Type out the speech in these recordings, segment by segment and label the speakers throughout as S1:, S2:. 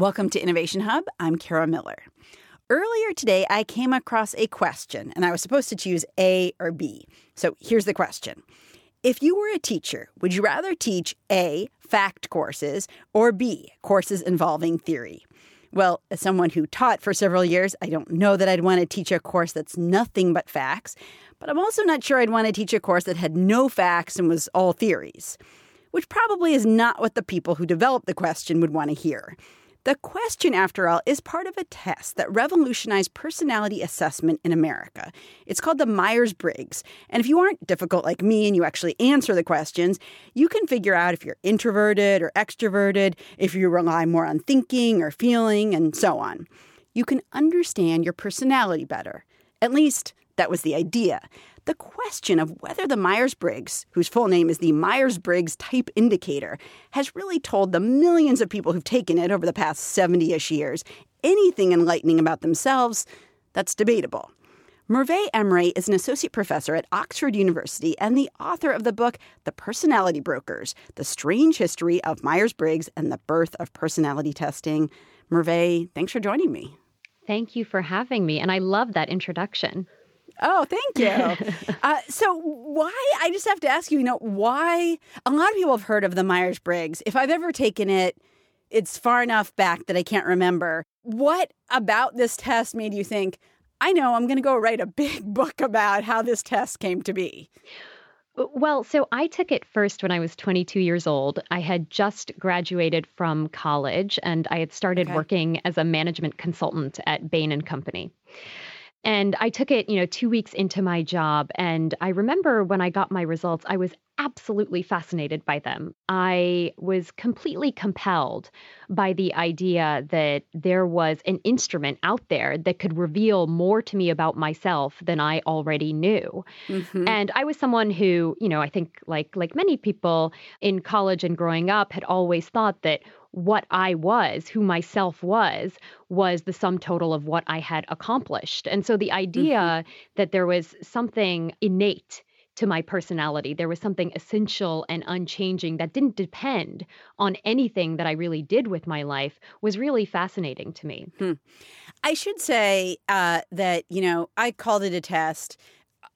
S1: Welcome to Innovation Hub. I'm Kara Miller. Earlier today, I came across a question, and I was supposed to choose A or B. So here's the question If you were a teacher, would you rather teach A, fact courses, or B, courses involving theory? Well, as someone who taught for several years, I don't know that I'd want to teach a course that's nothing but facts, but I'm also not sure I'd want to teach a course that had no facts and was all theories, which probably is not what the people who developed the question would want to hear. The question, after all, is part of a test that revolutionized personality assessment in America. It's called the Myers Briggs. And if you aren't difficult like me and you actually answer the questions, you can figure out if you're introverted or extroverted, if you rely more on thinking or feeling, and so on. You can understand your personality better. At least, that was the idea the question of whether the Myers Briggs, whose full name is the Myers Briggs Type Indicator, has really told the millions of people who've taken it over the past 70 ish years anything enlightening about themselves, that's debatable. Merve Emre is an associate professor at Oxford University and the author of the book The Personality Brokers The Strange History of Myers Briggs and the Birth of Personality Testing. Merve, thanks for joining me.
S2: Thank you for having me. And I love that introduction.
S1: Oh, thank you. uh, so, why? I just have to ask you, you know, why? A lot of people have heard of the Myers Briggs. If I've ever taken it, it's far enough back that I can't remember. What about this test made you think, I know, I'm going to go write a big book about how this test came to be?
S2: Well, so I took it first when I was 22 years old. I had just graduated from college and I had started okay. working as a management consultant at Bain and Company. And I took it, you know, two weeks into my job. And I remember when I got my results, I was absolutely fascinated by them. I was completely compelled by the idea that there was an instrument out there that could reveal more to me about myself than I already knew. Mm-hmm. And I was someone who, you know, I think like like many people in college and growing up had always thought that what I was, who myself was, was the sum total of what I had accomplished. And so the idea mm-hmm. that there was something innate to my personality. There was something essential and unchanging that didn't depend on anything that I really did with my life was really fascinating to me. Hmm.
S1: I should say uh, that, you know, I called it a test.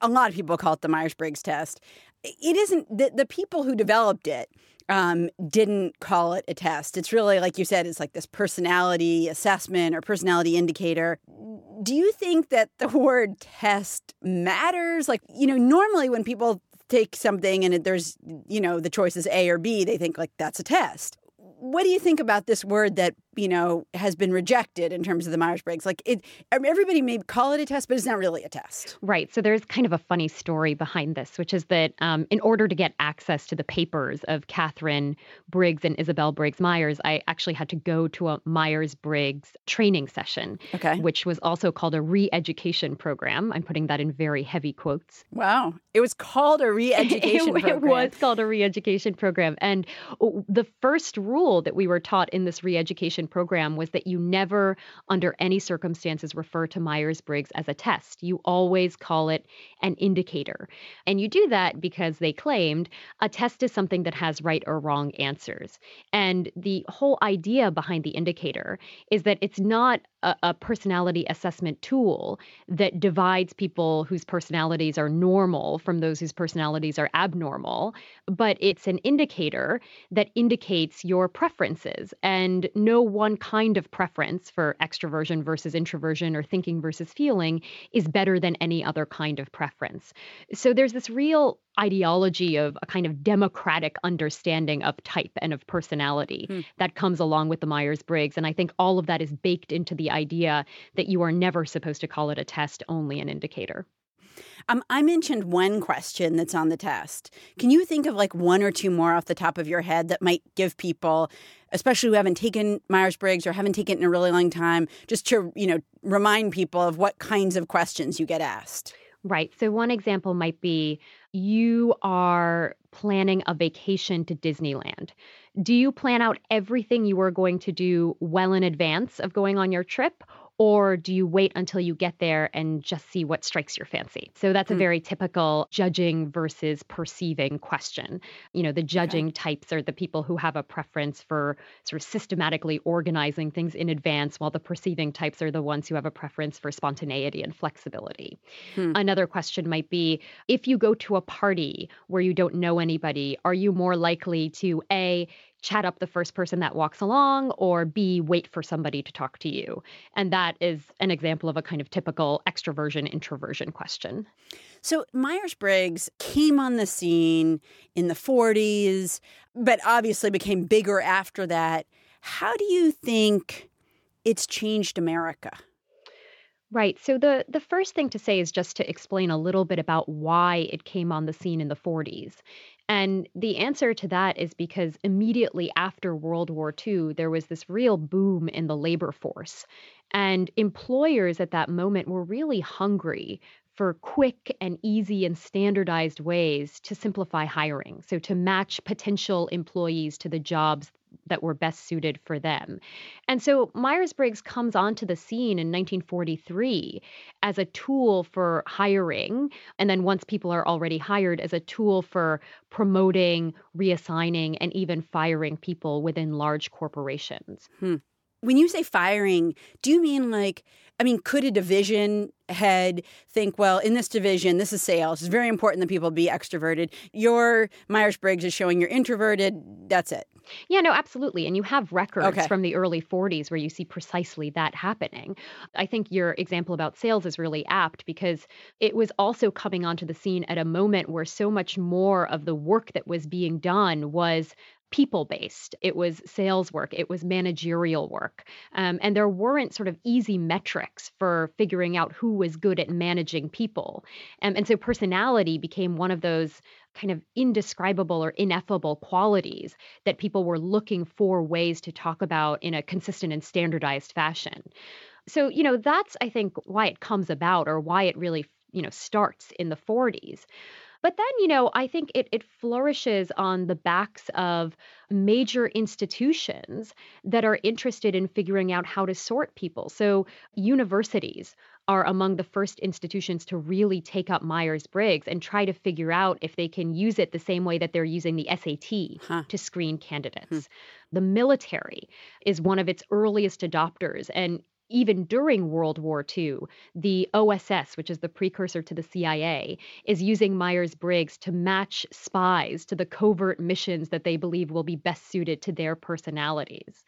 S1: A lot of people call it the Myers Briggs test. It isn't the, the people who developed it um, didn't call it a test. It's really, like you said, it's like this personality assessment or personality indicator. Do you think that the word test matters? Like, you know, normally when people take something and there's, you know, the choice is A or B, they think like that's a test. What do you think about this word that you know, has been rejected in terms of the Myers Briggs. Like it, everybody may call it a test, but it's not really a test.
S2: Right. So there's kind of a funny story behind this, which is that um, in order to get access to the papers of Katharine Briggs and Isabel Briggs Myers, I actually had to go to a Myers Briggs training session, okay. which was also called a re-education program. I'm putting that in very heavy quotes.
S1: Wow, it was called a re-education
S2: it, program. It was called a re-education program, and the first rule that we were taught in this program was that you never, under any circumstances, refer to Myers Briggs as a test. You always call it an indicator. And you do that because they claimed a test is something that has right or wrong answers. And the whole idea behind the indicator is that it's not a, a personality assessment tool that divides people whose personalities are normal from those whose personalities are abnormal, but it's an indicator that indicates your preferences. And no one kind of preference for extroversion versus introversion or thinking versus feeling is better than any other kind of preference. So there's this real ideology of a kind of democratic understanding of type and of personality hmm. that comes along with the Myers Briggs. And I think all of that is baked into the idea that you are never supposed to call it a test, only an indicator.
S1: Um, I mentioned one question that's on the test. Can you think of like one or two more off the top of your head that might give people, especially who haven't taken Myers Briggs or haven't taken it in a really long time, just to you know remind people of what kinds of questions you get asked?
S2: Right. So one example might be you are planning a vacation to Disneyland. Do you plan out everything you are going to do well in advance of going on your trip? Or do you wait until you get there and just see what strikes your fancy? So that's a hmm. very typical judging versus perceiving question. You know, the judging okay. types are the people who have a preference for sort of systematically organizing things in advance, while the perceiving types are the ones who have a preference for spontaneity and flexibility. Hmm. Another question might be if you go to a party where you don't know anybody, are you more likely to A, chat up the first person that walks along or b wait for somebody to talk to you and that is an example of a kind of typical extroversion introversion question
S1: so myers-briggs came on the scene in the 40s but obviously became bigger after that how do you think it's changed america
S2: Right. So the the first thing to say is just to explain a little bit about why it came on the scene in the 40s. And the answer to that is because immediately after World War II, there was this real boom in the labor force. And employers at that moment were really hungry for quick and easy and standardized ways to simplify hiring. So, to match potential employees to the jobs that were best suited for them. And so Myers Briggs comes onto the scene in 1943 as a tool for hiring. And then once people are already hired, as a tool for promoting, reassigning, and even firing people within large corporations.
S1: Hmm. When you say firing, do you mean like, I mean, could a division head think, well, in this division, this is sales. It's very important that people be extroverted. Your Myers Briggs is showing you're introverted. That's it.
S2: Yeah, no, absolutely. And you have records okay. from the early 40s where you see precisely that happening. I think your example about sales is really apt because it was also coming onto the scene at a moment where so much more of the work that was being done was people based. It was sales work, it was managerial work. Um, and there weren't sort of easy metrics for figuring out who was good at managing people. Um, and so personality became one of those kind of indescribable or ineffable qualities that people were looking for ways to talk about in a consistent and standardized fashion. So, you know, that's, I think, why it comes about or why it really, you know, starts in the 40s. But then, you know, I think it, it flourishes on the backs of major institutions that are interested in figuring out how to sort people. So, universities are among the first institutions to really take up Myers Briggs and try to figure out if they can use it the same way that they're using the SAT huh. to screen candidates. Hmm. The military is one of its earliest adopters. And even during World War II, the OSS, which is the precursor to the CIA, is using Myers Briggs to match spies to the covert missions that they believe will be best suited to their personalities.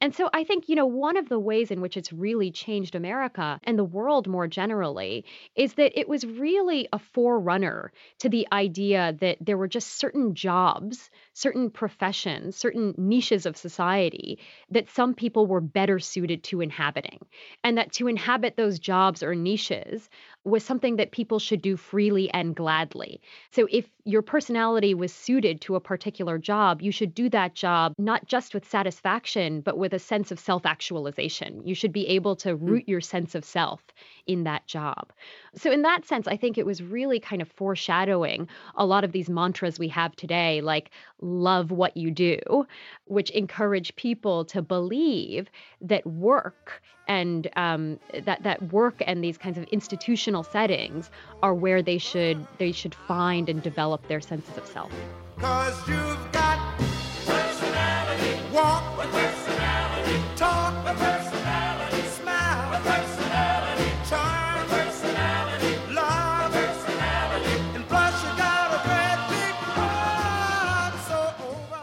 S2: And so I think, you know, one of the ways in which it's really changed America and the world more generally is that it was really a forerunner to the idea that there were just certain jobs, certain professions, certain niches of society that some people were better suited to inhabiting. And that to inhabit those jobs or niches was something that people should do freely and gladly. So if your personality was suited to a particular job, you should do that job not just with satisfaction, but with a sense of self actualization. You should be able to hmm. root your sense of self in that job. So, in that sense, I think it was really kind of foreshadowing a lot of these mantras we have today, like love what you do, which encourage people to believe that work and um, that that work and these kinds of institutional settings are where they should they should find and develop their senses of self. Cause you've got personality, walk with personality,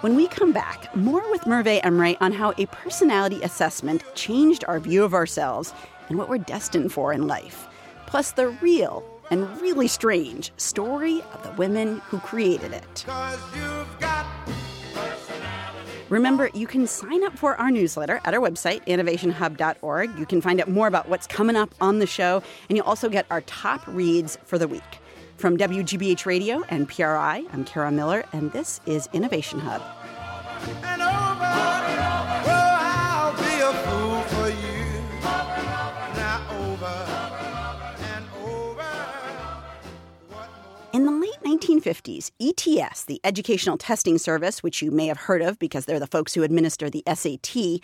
S2: When we come back, more with Merve Emre on how a personality assessment changed our view of ourselves and what we're destined for in life. Plus the real and really strange story of the women who created it. Remember, you can sign up for our newsletter at our website, innovationhub.org. You can find out more about what's coming up on the show, and you'll also get our top reads for the week. From WGBH Radio and PRI, I'm Kara Miller, and this is Innovation Hub. In the late 1950s, ETS, the Educational Testing Service, which you may have heard of because they're the folks who administer the SAT,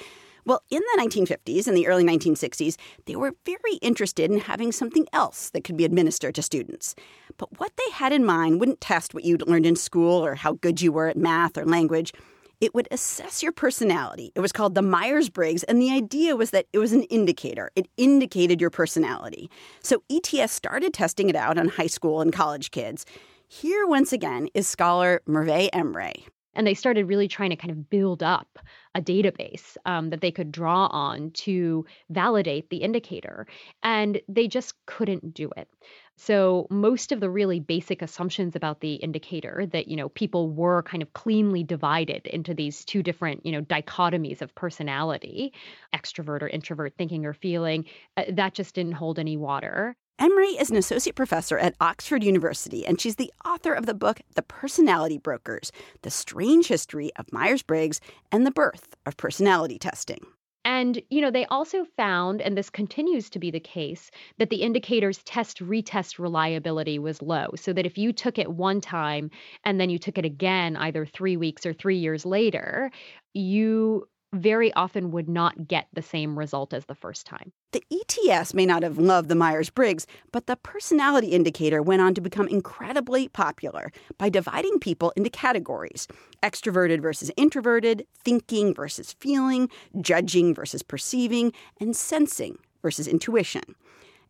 S1: Well, in the 1950s and the early 1960s, they were very interested in having something else that could be administered to students. But what they had in mind wouldn't test what you'd learned in school or how good you were at math or language. It would assess your personality. It was called the Myers Briggs, and the idea was that it was an indicator. It indicated your personality. So ETS started testing it out on high school and college kids. Here, once again, is scholar Merve Emre.
S2: And they started really trying to kind of build up a database um, that they could draw on to validate the indicator. And they just couldn't do it. So most of the really basic assumptions about the indicator that you know people were kind of cleanly divided into these two different you know dichotomies of personality, extrovert or introvert, thinking or feeling, uh, that just didn't hold any water.
S1: Emre is an associate professor at Oxford University, and she's the author of the book The Personality Brokers The Strange History of Myers Briggs and the Birth of Personality Testing.
S2: And, you know, they also found, and this continues to be the case, that the indicator's test retest reliability was low. So that if you took it one time and then you took it again, either three weeks or three years later, you very often would not get the same result as the first time.
S1: The ETS may not have loved the Myers Briggs, but the personality indicator went on to become incredibly popular by dividing people into categories extroverted versus introverted, thinking versus feeling, judging versus perceiving, and sensing versus intuition.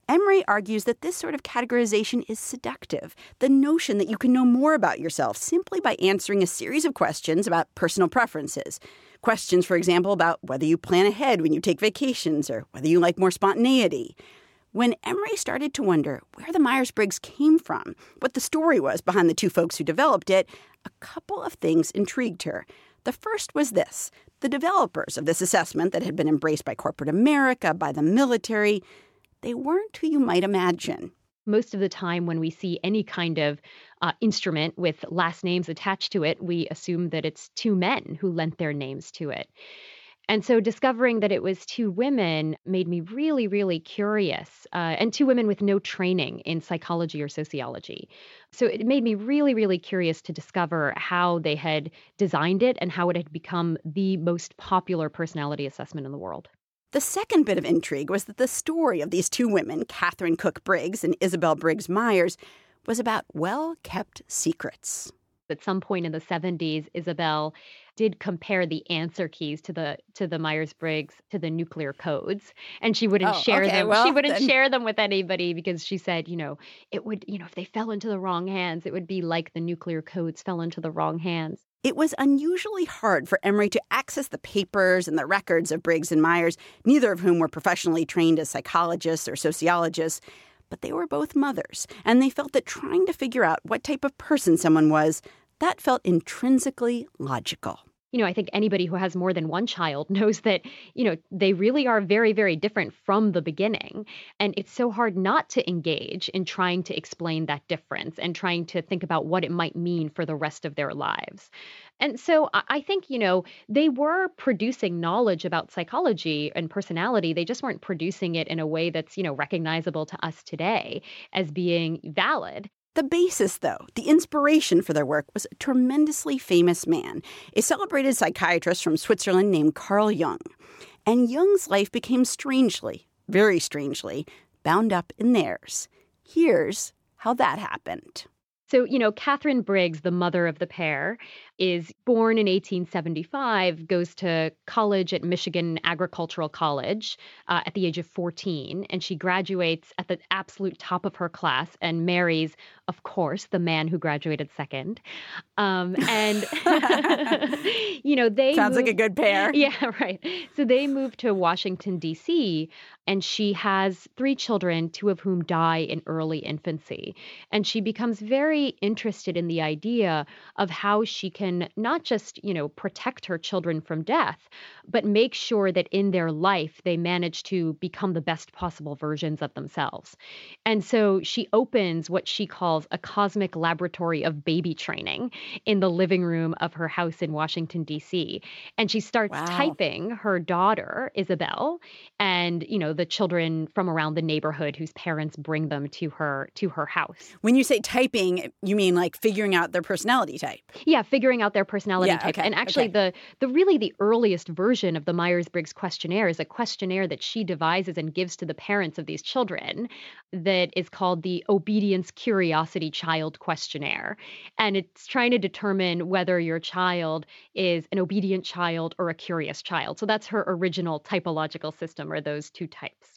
S1: Emre argues that this sort of categorization is seductive. The notion that you can know more about yourself simply by answering a series of questions about personal preferences. Questions, for example, about whether you plan ahead when you take vacations or whether you like more spontaneity. When Emre started to wonder where the Myers Briggs came from, what the story was behind the two folks who developed it, a couple of things intrigued her. The first was this the developers of this assessment that had been embraced by corporate America, by the military, they weren't who you might imagine
S2: most of the time when we see any kind of uh, instrument with last names attached to it, we assume that it's two men who lent their names to it. And so discovering that it was two women made me really, really curious, uh, and two women with no training in psychology or sociology. So it made me really, really curious to discover how they had designed it and how it had become the most popular personality assessment in the world.
S1: The second bit of intrigue was that the story of these two women, Katharine Cook Briggs and Isabel Briggs Myers, was about well kept secrets.
S2: At some point in the 70s, Isabel did compare the answer keys to the to the Myers-Briggs to the nuclear codes and she wouldn't oh, share okay, them well, she wouldn't then... share them with anybody because she said you know it would you know if they fell into the wrong hands it would be like the nuclear codes fell into the wrong hands
S1: it was unusually hard for Emre to access the papers and the records of Briggs and Myers, neither of whom were professionally trained as psychologists or sociologists. But they were both mothers, and they felt that trying to figure out what type of person someone was, that felt intrinsically logical
S2: you know, I think anybody who has more than one child knows that, you know, they really are very, very different from the beginning. And it's so hard not to engage in trying to explain that difference and trying to think about what it might mean for the rest of their lives. And so I think, you know, they were producing knowledge about psychology and personality. They just weren't producing it in a way that's, you know, recognizable to us today as being valid.
S1: The basis, though, the inspiration for their work was a tremendously famous man, a celebrated psychiatrist from Switzerland named Carl Jung. And Jung's life became strangely, very strangely, bound up in theirs. Here's how that happened.
S2: So, you know, Katharine Briggs, the mother of the pair, is born in 1875, goes to college at Michigan Agricultural College uh, at the age of 14, and she graduates at the absolute top of her class and marries, of course, the man who graduated second. Um, and, you know, they.
S1: Sounds like a good pair.
S2: Yeah, right. So they move to Washington, D.C., and she has three children, two of whom die in early infancy. And she becomes very interested in the idea of how she can not just, you know, protect her children from death, but make sure that in their life they manage to become the best possible versions of themselves. And so she opens what she calls a cosmic laboratory of baby training in the living room of her house in Washington, D.C. And she starts wow. typing her daughter, Isabel, and, you know, the children from around the neighborhood whose parents bring them to her to her house.
S1: When you say typing, you mean like figuring out their personality type?
S2: Yeah, figuring figuring out their personality
S1: Yeah,
S2: type.
S1: okay,
S2: And actually,
S1: okay.
S2: the the really the earliest version of the Myers Briggs questionnaire is a questionnaire that she devises and gives to the parents of these children that is called the Obedience Curiosity Child Questionnaire. And it's trying to determine whether your child is an obedient child or a curious child. So that's her original typological system, or those two types.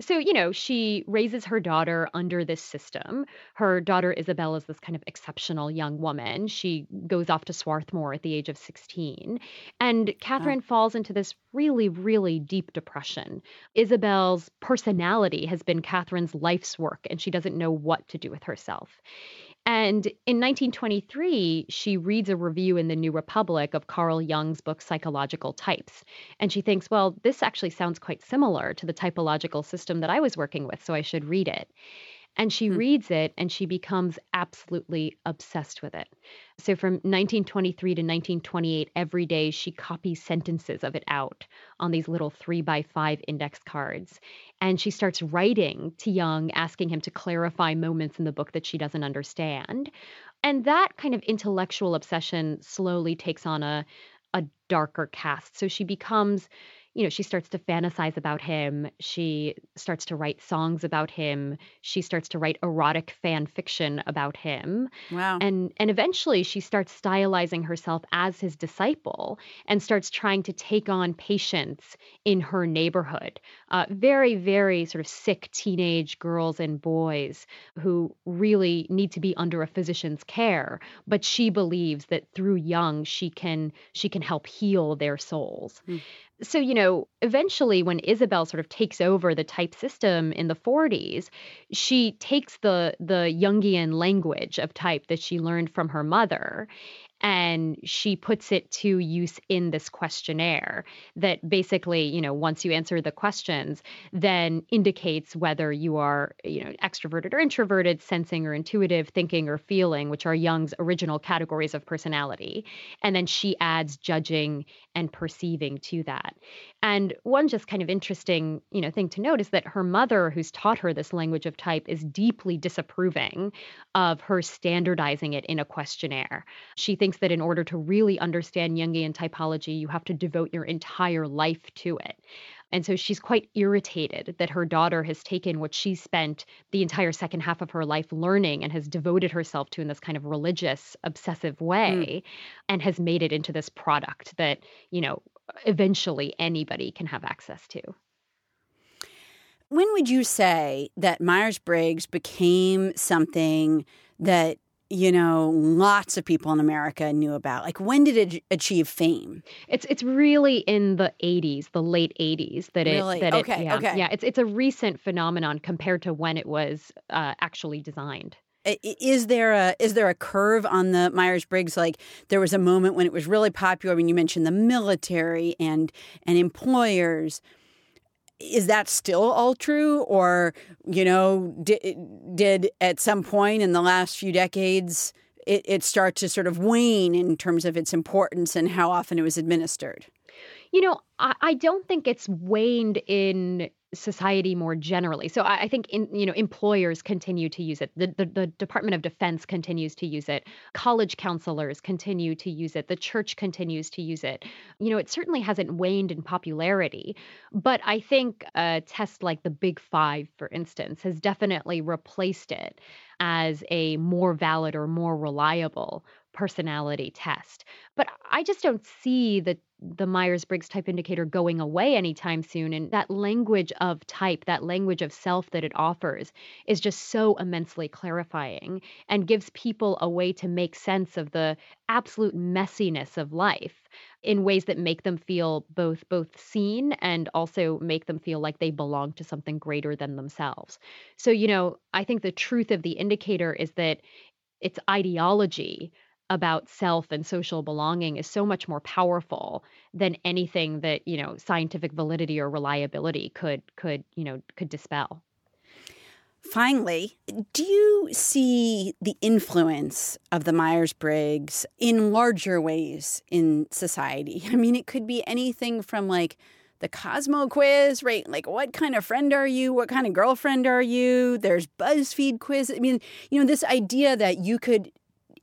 S2: So, you know, she raises her daughter under this system. Her daughter Isabel is this kind of exceptional young woman. She goes off to Swarthmore at the age of 16. And Katharine falls into this really, really deep depression. Isabel's personality has been Katharine's life's work, and she doesn't know what to do with herself. And in 1923, she reads a review in the New Republic of Carl Jung's book Psychological Types. And she thinks, well, this actually sounds quite similar to the typological system that I was working with, so I should read it. And she
S1: Hmm.
S2: reads it and she becomes absolutely obsessed with it. So from 1923 to 1928, every day she copies sentences of it out on these little three by five index cards. And she starts writing to Jung, asking him to clarify moments in the book that she doesn't understand. And that kind of intellectual obsession slowly takes on a, a darker cast. So she becomes you know, she starts to fantasize about him. She starts to write songs about him. She starts to write erotic fan fiction about him.
S1: Wow.
S2: And and eventually she starts stylizing herself as his disciple and starts trying to take on patients in her neighborhood. Uh, very, very sort of sick teenage girls and boys who really need to be under a physician's care. But she believes that through Jung she can she can help heal their souls so you know eventually when isabel sort of takes over the type system in the 40s she takes the the jungian language of type that she learned from her mother and she puts it to use in this questionnaire that basically you know once you answer the questions then indicates whether you are you know extroverted or introverted sensing or intuitive thinking or feeling which are Jung's original categories of personality. And then she adds judging and perceiving to that. And one just kind of interesting you know thing to note is that her mother who's taught her this language of type is deeply disapproving of her standardizing it in a questionnaire. She thinks that in order to really understand Jungian typology, you have to devote your entire life to it. And so she's quite irritated that her daughter has taken what she spent the entire second half of her life learning and has devoted herself to in this kind of religious, obsessive hmm. way and has made it into this product that, you know, eventually anybody can have access to.
S1: When would you say that Myers Briggs became something that, you know, lots of people in America knew about? Like, when did it achieve fame?
S2: It's it's really in the 80s, the late 80s that it
S1: Really?
S2: that
S1: Okay,
S2: it yeah,
S1: okay.
S2: yeah, it's it's a recent phenomenon compared to when it was uh, actually designed.
S1: I- i- Is there a is there a curve on the Myers Briggs? Like there was a moment when it was really popular. When you mentioned the military and and employers, is that still all true, or you know, did, did at some point in the last few decades it, it start to sort of wane in terms of its importance and how often it was administered?
S2: You know, I, I don't think it's waned in society more generally. So I, I think in you know employers continue to use it. The, the the Department of Defense continues to use it. College counselors continue to use it. The church continues to use it. You know, it certainly hasn't waned in popularity, but I think a test like the Big Five, for instance, has definitely replaced it as a more valid or more reliable personality test. But I just don't see the the Myers-Briggs type indicator going away anytime soon and that language of type, that language of self that it offers is just so immensely clarifying and gives people a way to make sense of the absolute messiness of life in ways that make them feel both both seen and also make them feel like they belong to something greater than themselves. So, you know, I think the truth of the indicator is that its ideology about self and social belonging is so much more powerful than anything that you know scientific validity or reliability could could you know could dispel
S1: Finally, do you see the influence of the Myers Briggs in larger ways in society? I mean, it could be anything from like the Cosmo quiz, right? Like, what kind of friend are you? What kind of girlfriend are you? There's BuzzFeed quiz. I mean, you know, this idea that you could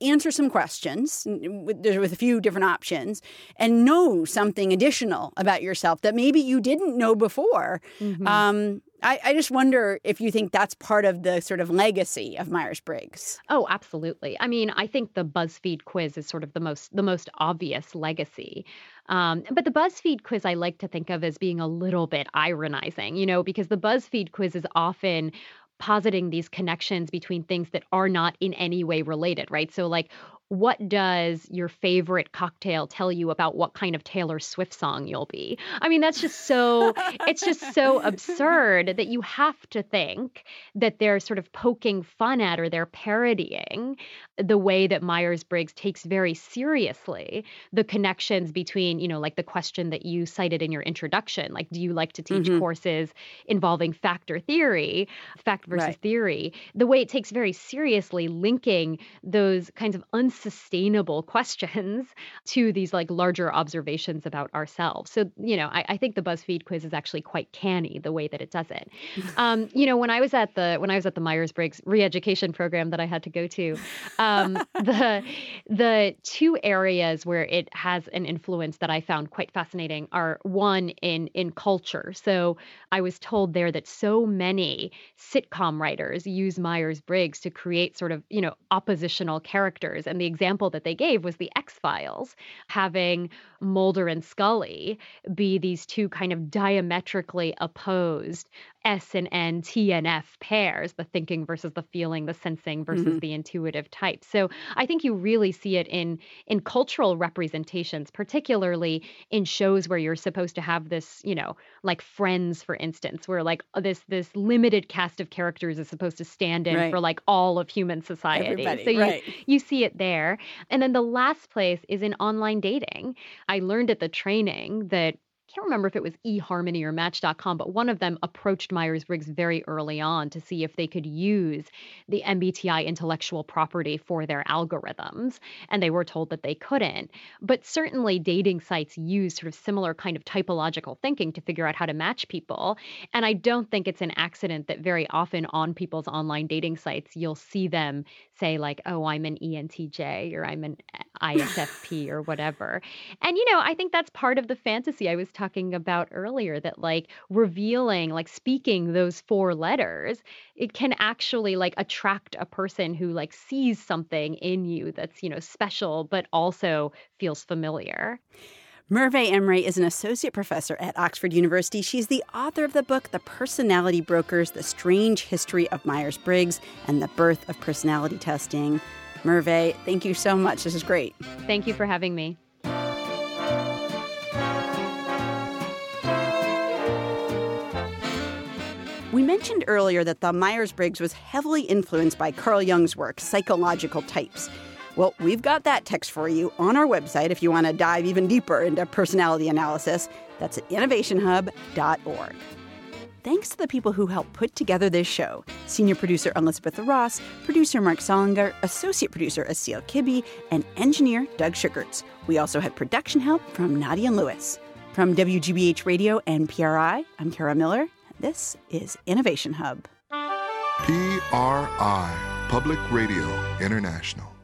S1: answer some questions with, with a few different options and know something additional about yourself that maybe you didn't know before. Mm-hmm. Um, I, I, just wonder if you think that's part of the sort of legacy of Myers Briggs.
S2: Oh, absolutely. I mean, I think the BuzzFeed quiz is sort of the most the most obvious legacy. Um, but the BuzzFeed quiz I like to think of as being a little bit ironizing, you know, because the BuzzFeed quiz is often positing these connections between things that are not in any way related, right? So, like, what does your favorite cocktail tell you about what kind of Taylor Swift song you'll be? I mean, that's just so, it's just so absurd that you have to think that they're sort of poking fun at or they're parodying the way that Myers Briggs takes very seriously the connections between, you know, like the question that you cited in your introduction like, do you like to teach mm-hmm. courses involving factor theory, fact versus right. theory? The way it takes very seriously linking those kinds of unsustainable questions to these like larger observations about ourselves. So, you know, I, I think the BuzzFeed quiz is actually quite canny the way that it does it. Um, you know, when I was at the when I was at the Myers Briggs re-education program that I had to go to um, the the two areas where it has an influence that I found quite fascinating are one in in culture. So I was told there that so many sitcom writers use Myers Briggs to create sort of you know oppositional characters, and the example that they gave was the X Files, having Mulder and Scully be these two kind of diametrically opposed S and N, T and F pairs, the thinking versus the feeling, the sensing versus mm-hmm. the intuitive type. So I think you really see it in in cultural representations, particularly in shows where you're supposed to have this, you know, like Friends, for instance, where like this this limited cast of characters is supposed to stand in right. for like all of human society.
S1: Everybody,
S2: so you
S1: right.
S2: you see it there. And then the last place is in online dating. I learned at the training that can't remember if it was eHarmony or Match.com, but one of them approached Myers Briggs very early on to see if they could use the MBTI intellectual property for their algorithms. And they were told that they couldn't. But certainly, dating sites use sort of similar kind of typological thinking to figure out how to match people. And I don't think it's an accident that very often on people's online dating sites, you'll see them say, like, oh, I'm an ENTJ or I'm an ISFP or whatever. And, you know, I think that's part of the fantasy I was talking about earlier that, like, revealing, like, speaking those four letters, it can actually, like, attract a person who, like, sees something in you that's, you know, special, but also feels familiar.
S1: Merve Emre is an associate professor at Oxford University. She's the author of the book, The Personality Brokers The Strange History of Myers Briggs and the Birth of Personality Testing. Merve, thank you so much. This is great.
S2: Thank you for having me.
S1: We mentioned earlier that the Myers Briggs was heavily influenced by Carl Jung's work, Psychological Types. Well, we've got that text for you on our website if you want to dive even deeper into personality analysis. That's at innovationhub.org. Thanks to the people who helped put together this show senior producer Elizabeth Ross, producer Mark Solinger, associate producer Asil Kibbe, and engineer Doug Sugarts. We also had production help from Nadia Lewis. From WGBH Radio and PRI, I'm Kara Miller. This is Innovation Hub.
S3: PRI, Public Radio International.